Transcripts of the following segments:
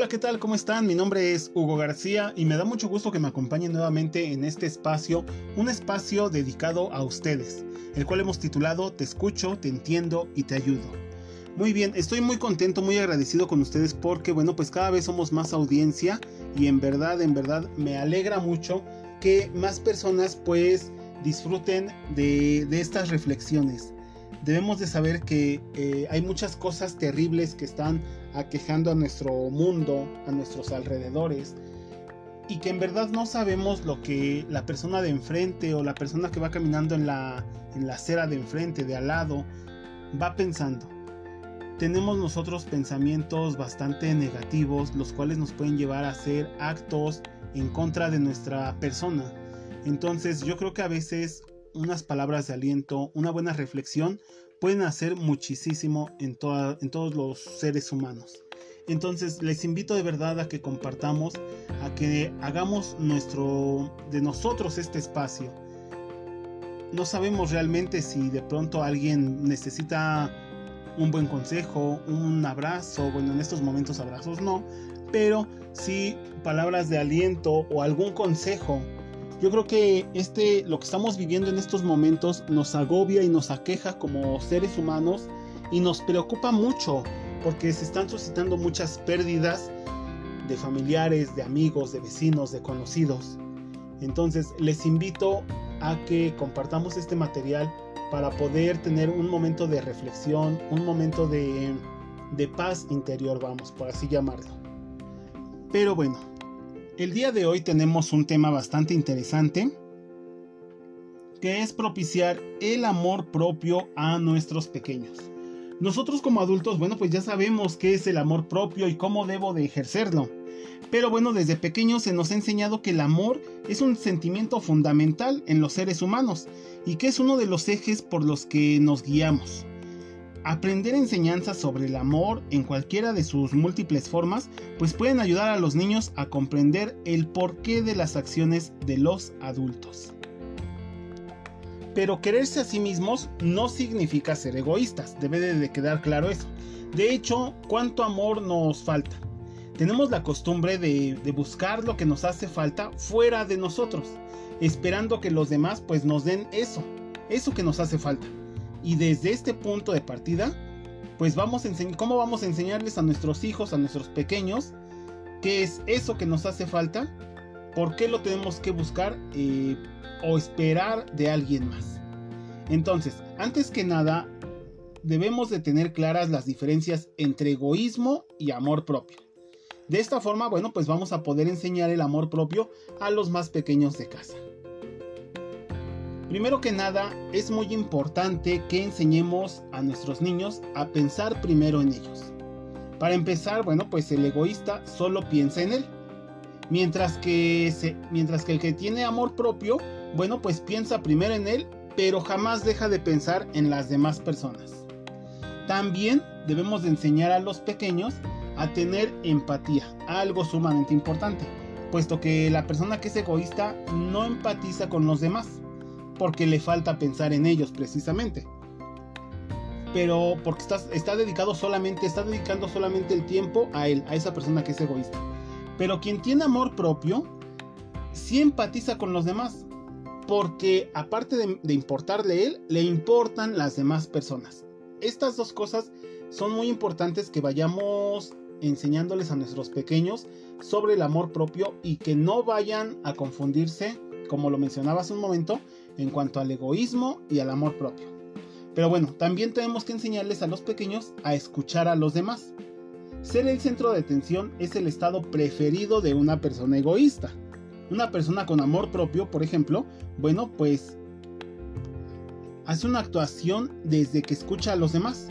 Hola, ¿qué tal? ¿Cómo están? Mi nombre es Hugo García y me da mucho gusto que me acompañen nuevamente en este espacio, un espacio dedicado a ustedes, el cual hemos titulado Te escucho, te entiendo y te ayudo. Muy bien, estoy muy contento, muy agradecido con ustedes porque, bueno, pues cada vez somos más audiencia y en verdad, en verdad me alegra mucho que más personas pues disfruten de, de estas reflexiones debemos de saber que eh, hay muchas cosas terribles que están aquejando a nuestro mundo, a nuestros alrededores, y que en verdad no sabemos lo que la persona de enfrente o la persona que va caminando en la, en la acera de enfrente, de al lado, va pensando. Tenemos nosotros pensamientos bastante negativos, los cuales nos pueden llevar a hacer actos en contra de nuestra persona. Entonces yo creo que a veces unas palabras de aliento, una buena reflexión, pueden hacer muchísimo en, en todos los seres humanos. Entonces les invito de verdad a que compartamos, a que hagamos nuestro, de nosotros este espacio. No sabemos realmente si de pronto alguien necesita un buen consejo, un abrazo, bueno, en estos momentos abrazos no, pero sí palabras de aliento o algún consejo yo creo que este, lo que estamos viviendo en estos momentos nos agobia y nos aqueja como seres humanos y nos preocupa mucho porque se están suscitando muchas pérdidas de familiares, de amigos, de vecinos, de conocidos. Entonces les invito a que compartamos este material para poder tener un momento de reflexión, un momento de, de paz interior, vamos, por así llamarlo. Pero bueno, el día de hoy tenemos un tema bastante interesante que es propiciar el amor propio a nuestros pequeños. Nosotros como adultos, bueno, pues ya sabemos qué es el amor propio y cómo debo de ejercerlo. Pero bueno, desde pequeños se nos ha enseñado que el amor es un sentimiento fundamental en los seres humanos y que es uno de los ejes por los que nos guiamos. Aprender enseñanzas sobre el amor en cualquiera de sus múltiples formas, pues pueden ayudar a los niños a comprender el porqué de las acciones de los adultos. Pero quererse a sí mismos no significa ser egoístas, debe de quedar claro eso. De hecho, ¿cuánto amor nos falta? Tenemos la costumbre de, buscar lo que nos hace falta fuera de nosotros, esperando que los demás pues nos den eso, eso que nos hace falta. Y desde este punto de partida, pues vamos a enseñar, ¿cómo vamos a enseñarles a nuestros hijos, a nuestros pequeños, qué es eso que nos hace falta? ¿Por qué lo tenemos que buscar eh, o esperar de alguien más? Entonces, antes que nada, debemos de tener claras las diferencias entre egoísmo y amor propio. De esta forma, bueno, pues vamos a poder enseñar el amor propio a los más pequeños de casa. Primero que nada, es muy importante que enseñemos a nuestros niños a pensar primero en ellos. Para empezar, bueno, pues el egoísta solo piensa en él. Mientras que, mientras que el que tiene amor propio, bueno, pues piensa primero en él, pero jamás deja de pensar en las demás personas. También debemos de enseñar a los pequeños a tener empatía, algo sumamente importante, puesto que la persona que es egoísta no empatiza con los demás porque le falta pensar en ellos precisamente. Pero porque está, dedicado solamente, está dedicando solamente el tiempo a él, a esa persona que es egoísta. Pero quien tiene amor propio, sí empatiza con los demás. Porque aparte de, de importarle él, le importan las demás personas. Estas dos cosas son muy importantes que vayamos enseñándoles a nuestros pequeños sobre el amor propio y que no vayan a confundirse, como lo mencionaba hace un momento, en cuanto al egoísmo y al amor propio. Pero bueno, también tenemos que enseñarles a los pequeños a escuchar a los demás. Ser el centro de atención es el estado preferido de una persona egoísta. Una persona con amor propio, por ejemplo, bueno, pues hace una actuación desde que escucha a los demás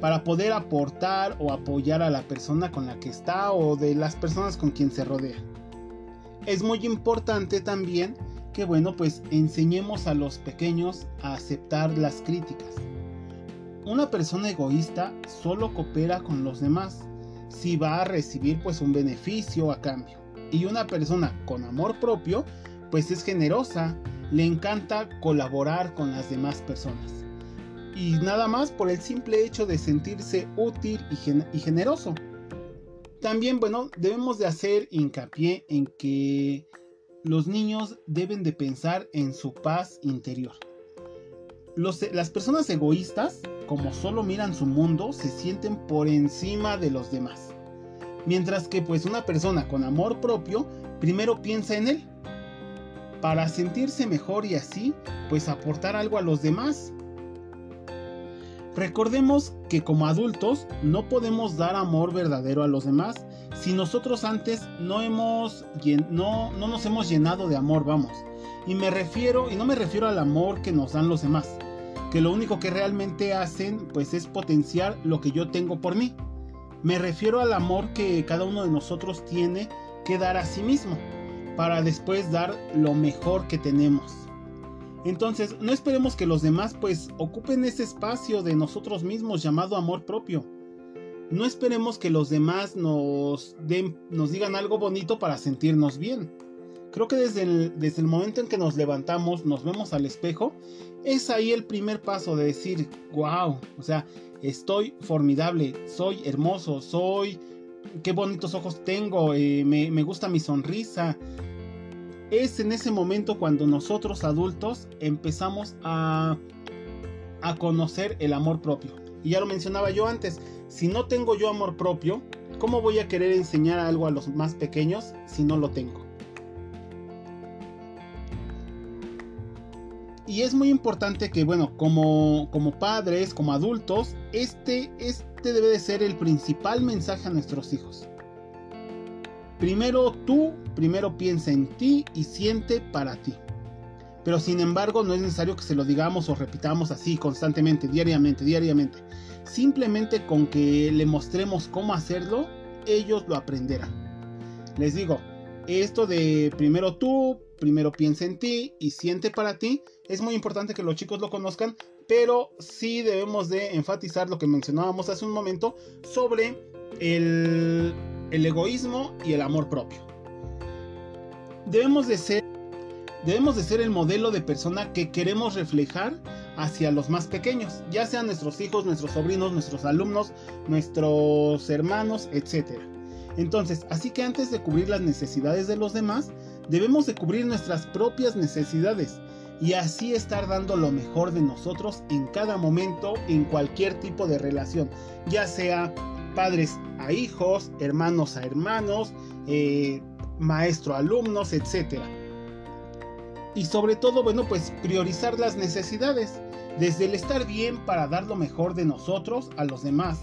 para poder aportar o apoyar a la persona con la que está o de las personas con quien se rodea. Es muy importante también que bueno, pues enseñemos a los pequeños a aceptar las críticas. Una persona egoísta solo coopera con los demás si va a recibir pues un beneficio a cambio. Y una persona con amor propio pues es generosa, le encanta colaborar con las demás personas. Y nada más por el simple hecho de sentirse útil y, y generoso. También, bueno, debemos de hacer hincapié en que los niños deben de pensar en su paz interior. las personas egoístas, como solo miran su mundo, se sienten por encima de los demás. Mientras que pues una persona con amor propio primero piensa en él para sentirse mejor y así pues aportar algo a los demás. Recordemos que como adultos no podemos dar amor verdadero a los demás si nosotros antes no hemos no, no nos hemos llenado de amor, vamos. Y me refiero y no me refiero al amor que nos dan los demás, que lo único que realmente hacen pues es potenciar lo que yo tengo por mí. Me refiero al amor que cada uno de nosotros tiene que dar a sí mismo para después dar lo mejor que tenemos. Entonces, no esperemos que los demás pues ocupen ese espacio de nosotros mismos llamado amor propio. No esperemos que los demás nos, den, nos digan algo bonito para sentirnos bien. Creo que desde el, desde el momento en que nos levantamos, nos vemos al espejo, es ahí el primer paso de decir, wow, o sea, estoy formidable, soy hermoso, soy, qué bonitos ojos tengo, eh, me, me gusta mi sonrisa, es en ese momento cuando nosotros adultos empezamos a, a conocer el amor propio. Y ya lo mencionaba yo antes, si no tengo yo amor propio, ¿cómo voy a querer enseñar algo a los más pequeños si no lo tengo? Y es muy importante que, bueno, como, como padres, como adultos, este, este debe de ser el principal mensaje a nuestros hijos. Primero tú, primero piensa en ti y siente para ti. Pero sin embargo no es necesario que se lo digamos o repitamos así constantemente, diariamente, diariamente. Simplemente con que le mostremos cómo hacerlo, ellos lo aprenderán. Les digo, esto de primero tú, primero piensa en ti y siente para ti, es muy importante que los chicos lo conozcan, pero sí debemos de enfatizar lo que mencionábamos hace un momento sobre el el egoísmo y el amor propio. Debemos de ser debemos de ser el modelo de persona que queremos reflejar hacia los más pequeños, ya sean nuestros hijos, nuestros sobrinos, nuestros alumnos, nuestros hermanos, etc. Entonces, así que antes de cubrir las necesidades de los demás, debemos de cubrir nuestras propias necesidades y así estar dando lo mejor de nosotros en cada momento, en cualquier tipo de relación, ya sea padres a hijos, hermanos a hermanos, eh, maestro a alumnos, etc. Y sobre todo, bueno, pues priorizar las necesidades, desde el estar bien para dar lo mejor de nosotros a los demás.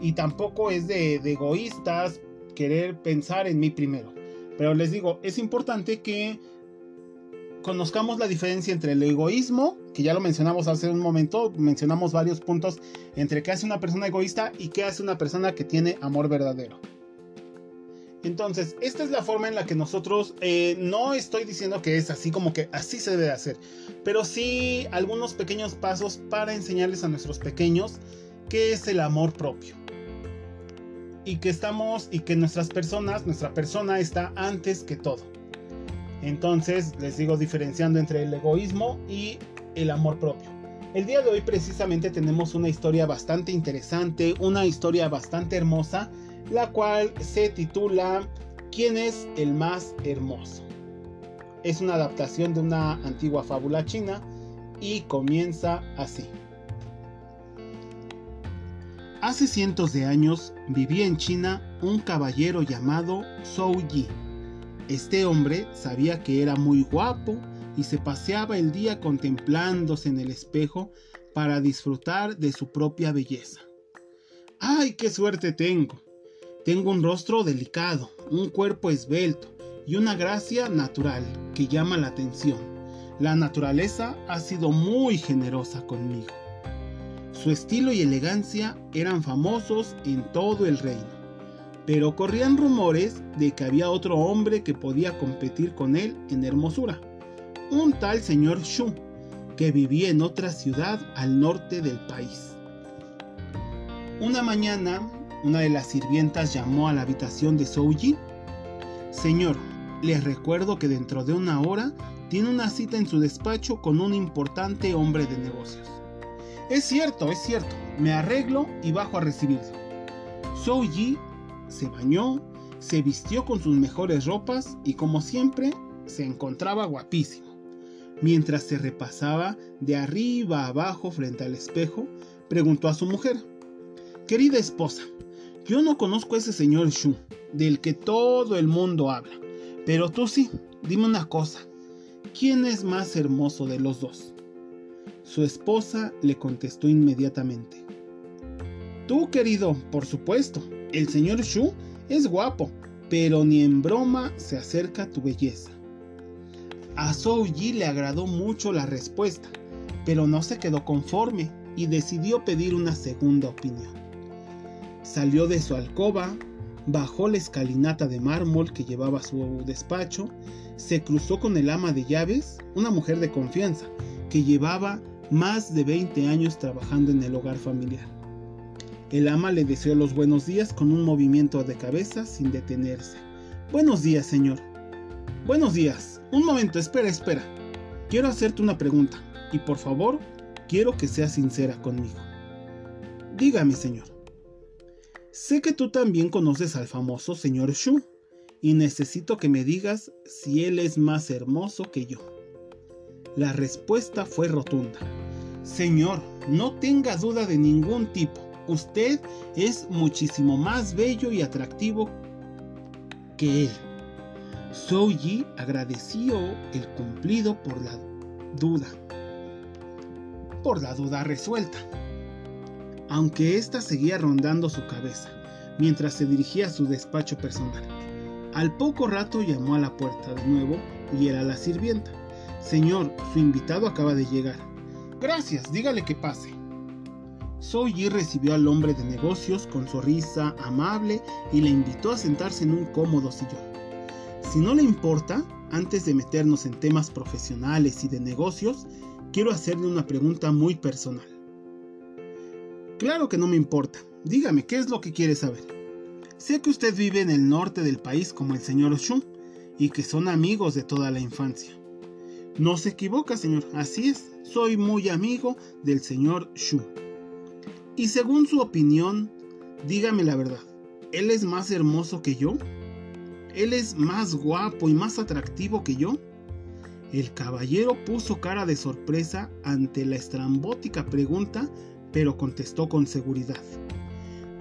Y tampoco es de egoístas querer pensar en mí primero. Pero les digo, es importante que conozcamos la diferencia entre el egoísmo, que ya lo mencionamos hace un momento, mencionamos varios puntos entre qué hace una persona egoísta y qué hace una persona que tiene amor verdadero. Entonces, esta es la forma en la que nosotros, eh, no estoy diciendo que es así como que así se debe hacer, pero sí algunos pequeños pasos para enseñarles a nuestros pequeños qué es el amor propio. Y que estamos, y que nuestras personas, nuestra persona está antes que todo. Entonces, les digo diferenciando entre el egoísmo y el amor propio. El día de hoy precisamente tenemos una historia bastante interesante, una historia bastante hermosa, la cual se titula ¿Quién es el más hermoso? Es una adaptación de una antigua fábula china y comienza así. Hace cientos de años vivía en China un caballero llamado Zhou Yi este hombre sabía que era muy guapo y se paseaba el día contemplándose en el espejo para disfrutar de su propia belleza. ¡Ay, qué suerte tengo! Tengo un rostro delicado, un cuerpo esbelto y una gracia natural que llama la atención. La naturaleza ha sido muy generosa conmigo. Su estilo y elegancia eran famosos en todo el reino pero corrían rumores de que había otro hombre que podía competir con él en hermosura, un tal señor Shu, que vivía en otra ciudad al norte del país. Una mañana, una de las sirvientas llamó a la habitación de Souji. Señor, les recuerdo que dentro de una hora tiene una cita en su despacho con un importante hombre de negocios. Es cierto, es cierto, me arreglo y bajo a recibirlo. Souji se bañó, se vistió con sus mejores ropas y como siempre se encontraba guapísimo. Mientras se repasaba de arriba a abajo frente al espejo, preguntó a su mujer, Querida esposa, yo no conozco a ese señor Shu, del que todo el mundo habla, pero tú sí, dime una cosa, ¿quién es más hermoso de los dos? Su esposa le contestó inmediatamente, Tú, querido, por supuesto, el señor Shu es guapo, pero ni en broma se acerca a tu belleza. A Zhou Yi le agradó mucho la respuesta, pero no se quedó conforme y decidió pedir una segunda opinión. Salió de su alcoba, bajó la escalinata de mármol que llevaba a su despacho, se cruzó con el ama de llaves, una mujer de confianza, que llevaba más de 20 años trabajando en el hogar familiar. El ama le deseó los buenos días con un movimiento de cabeza sin detenerse. Buenos días, señor. Buenos días, un momento, espera, espera. Quiero hacerte una pregunta y por favor, quiero que seas sincera conmigo. Dígame, señor. Sé que tú también conoces al famoso señor Shu y necesito que me digas si él es más hermoso que yo. La respuesta fue rotunda. Señor, no tenga duda de ningún tipo. Usted es muchísimo más bello y atractivo que él. Yi agradeció el cumplido por la duda, por la duda resuelta, aunque ésta seguía rondando su cabeza mientras se dirigía a su despacho personal. Al poco rato llamó a la puerta de nuevo y era la sirvienta. Señor, su invitado acaba de llegar. Gracias, dígale que pase. Yi recibió al hombre de negocios con sonrisa amable y le invitó a sentarse en un cómodo sillón. Si no le importa, antes de meternos en temas profesionales y de negocios, quiero hacerle una pregunta muy personal. Claro que no me importa. Dígame, ¿qué es lo que quiere saber? Sé que usted vive en el norte del país como el señor Shu y que son amigos de toda la infancia. No se equivoca, señor. Así es. Soy muy amigo del señor Shu. Y según su opinión, dígame la verdad. ¿Él es más hermoso que yo? ¿Él es más guapo y más atractivo que yo? El caballero puso cara de sorpresa ante la estrambótica pregunta, pero contestó con seguridad.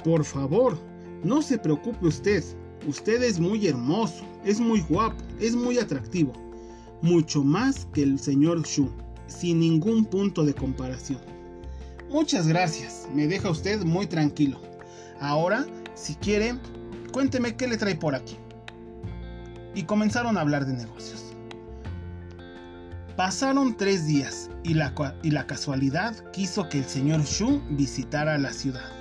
Por favor, no se preocupe usted. Usted es muy hermoso, es muy guapo, es muy atractivo. Mucho más que el señor Shu, sin ningún punto de comparación. Muchas gracias, me deja usted muy tranquilo. Ahora, si quiere, cuénteme qué le trae por aquí y comenzaron a hablar de negocios. Pasaron tres días y la, y la casualidad quiso que el señor Shu visitara la ciudad.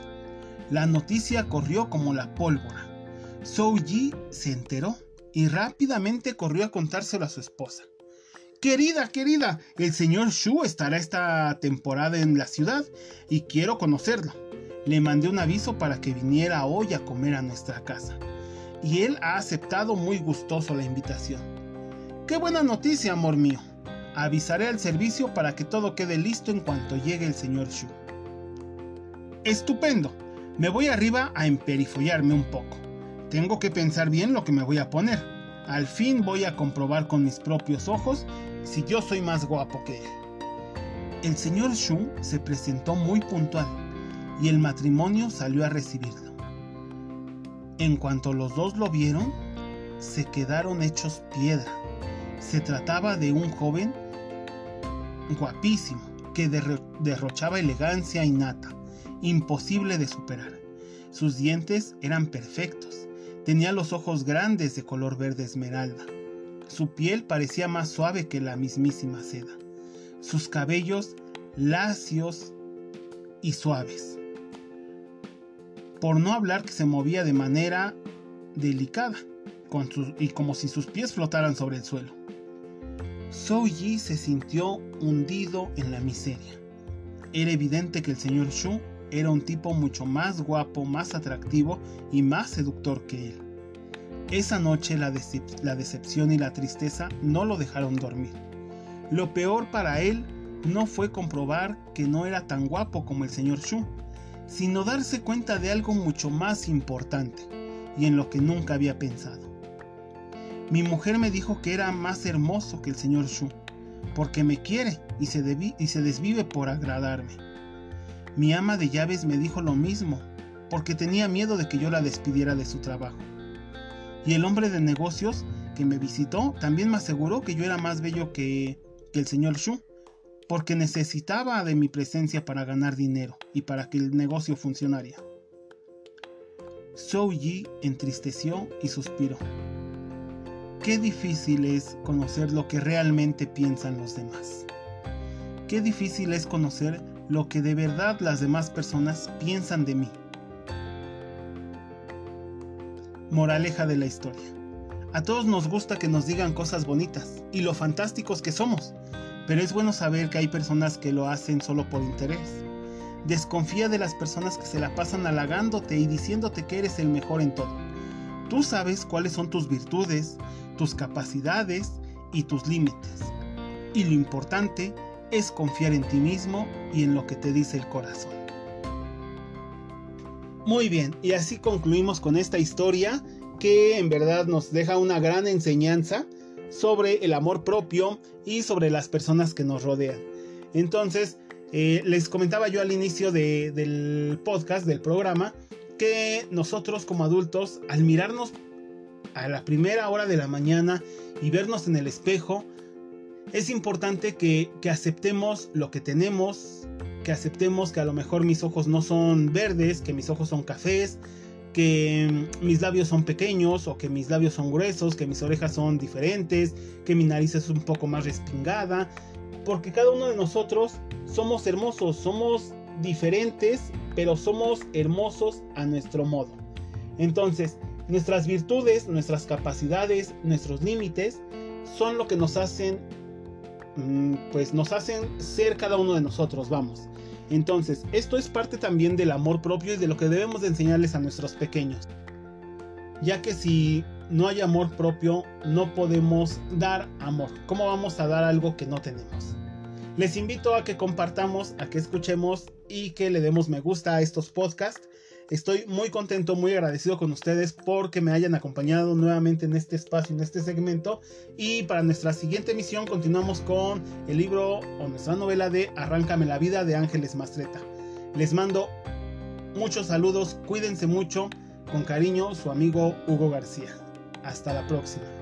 La noticia corrió como la pólvora. Zhou Yi se enteró y rápidamente corrió a contárselo a su esposa. Querida, querida, el señor Shu estará esta temporada en la ciudad y quiero conocerlo. Le mandé un aviso para que viniera hoy a comer a nuestra casa y él ha aceptado muy gustoso la invitación. Qué buena noticia, amor mío. Avisaré al servicio para que todo quede listo en cuanto llegue el señor Shu. Estupendo. Me voy arriba a emperifollarme un poco. Tengo que pensar bien lo que me voy a poner. Al fin voy a comprobar con mis propios ojos si yo soy más guapo que él. El señor Shu se presentó muy puntual y el matrimonio salió a recibirlo. En cuanto los dos lo vieron, se quedaron hechos piedra. Se trataba de un joven guapísimo que derrochaba elegancia innata, imposible de superar. Sus dientes eran perfectos. Tenía los ojos grandes de color verde esmeralda. Su piel parecía más suave que la mismísima seda. Sus cabellos lacios y suaves por no hablar que se movía de manera delicada y como si sus pies flotaran sobre el suelo. Zhou Yi se sintió hundido en la miseria. Era evidente que el señor Shu era un tipo mucho más guapo, más atractivo y más seductor que él. Esa noche la, la decepción y la tristeza no lo dejaron dormir. Lo peor para él no fue comprobar que no era tan guapo como el señor Shu, sino darse cuenta de algo mucho más importante, y en lo que nunca había pensado. Mi mujer me dijo que era más hermoso que el señor Shu, porque me quiere y se, desvive por agradarme. Mi ama de llaves me dijo lo mismo, porque tenía miedo de que yo la despidiera de su trabajo. Y el hombre de negocios que me visitó también me aseguró que yo era más bello que, que el señor Shu, porque necesitaba de mi presencia para ganar dinero y para que el negocio funcionara. Zhou Yi entristeció y suspiró. Qué difícil es conocer lo que realmente piensan los demás. Qué difícil es conocer lo que de verdad las demás personas piensan de mí. Moraleja de la historia. A todos nos gusta que nos digan cosas bonitas y lo fantásticos que somos, pero es bueno saber que hay personas que lo hacen solo por interés. Desconfía de las personas que se la pasan halagándote y diciéndote que eres el mejor en todo. Tú sabes cuáles son tus virtudes, tus capacidades y tus límites. Y lo importante es confiar en ti mismo y en lo que te dice el corazón. Muy bien, y así concluimos con esta historia que en verdad nos deja una gran enseñanza sobre el amor propio y sobre las personas que nos rodean. Entonces, eh, les comentaba yo al inicio del podcast, del programa, que nosotros como adultos, al mirarnos a la primera hora de la mañana y vernos en el espejo, es importante que, que, aceptemos lo que tenemos, que aceptemos que a lo mejor mis ojos no son verdes, que mis ojos son cafés, que mis labios son pequeños o que mis labios son gruesos, que mis orejas son diferentes, que mi nariz es un poco más respingada, porque cada uno de nosotros somos hermosos, somos diferentes, pero somos hermosos a nuestro modo. Entonces, nuestras virtudes, nuestras capacidades, nuestros límites son lo que nos hacen mm, pues nos hacen ser cada uno de nosotros, vamos. Entonces, esto es parte también del amor propio y de lo que debemos de enseñarles a nuestros pequeños. Ya que si no hay amor propio, no podemos dar amor. ¿Cómo vamos a dar algo que no tenemos? Les invito a que compartamos, a que escuchemos y que le demos me gusta a estos podcasts. Estoy muy contento, muy agradecido con ustedes porque me hayan acompañado nuevamente en este espacio, en este segmento. Y para nuestra siguiente emisión continuamos con el libro o nuestra novela de Arráncame la vida de Ángeles Mastreta. Les mando muchos saludos, cuídense mucho, con cariño, su amigo Hugo García. Hasta la próxima.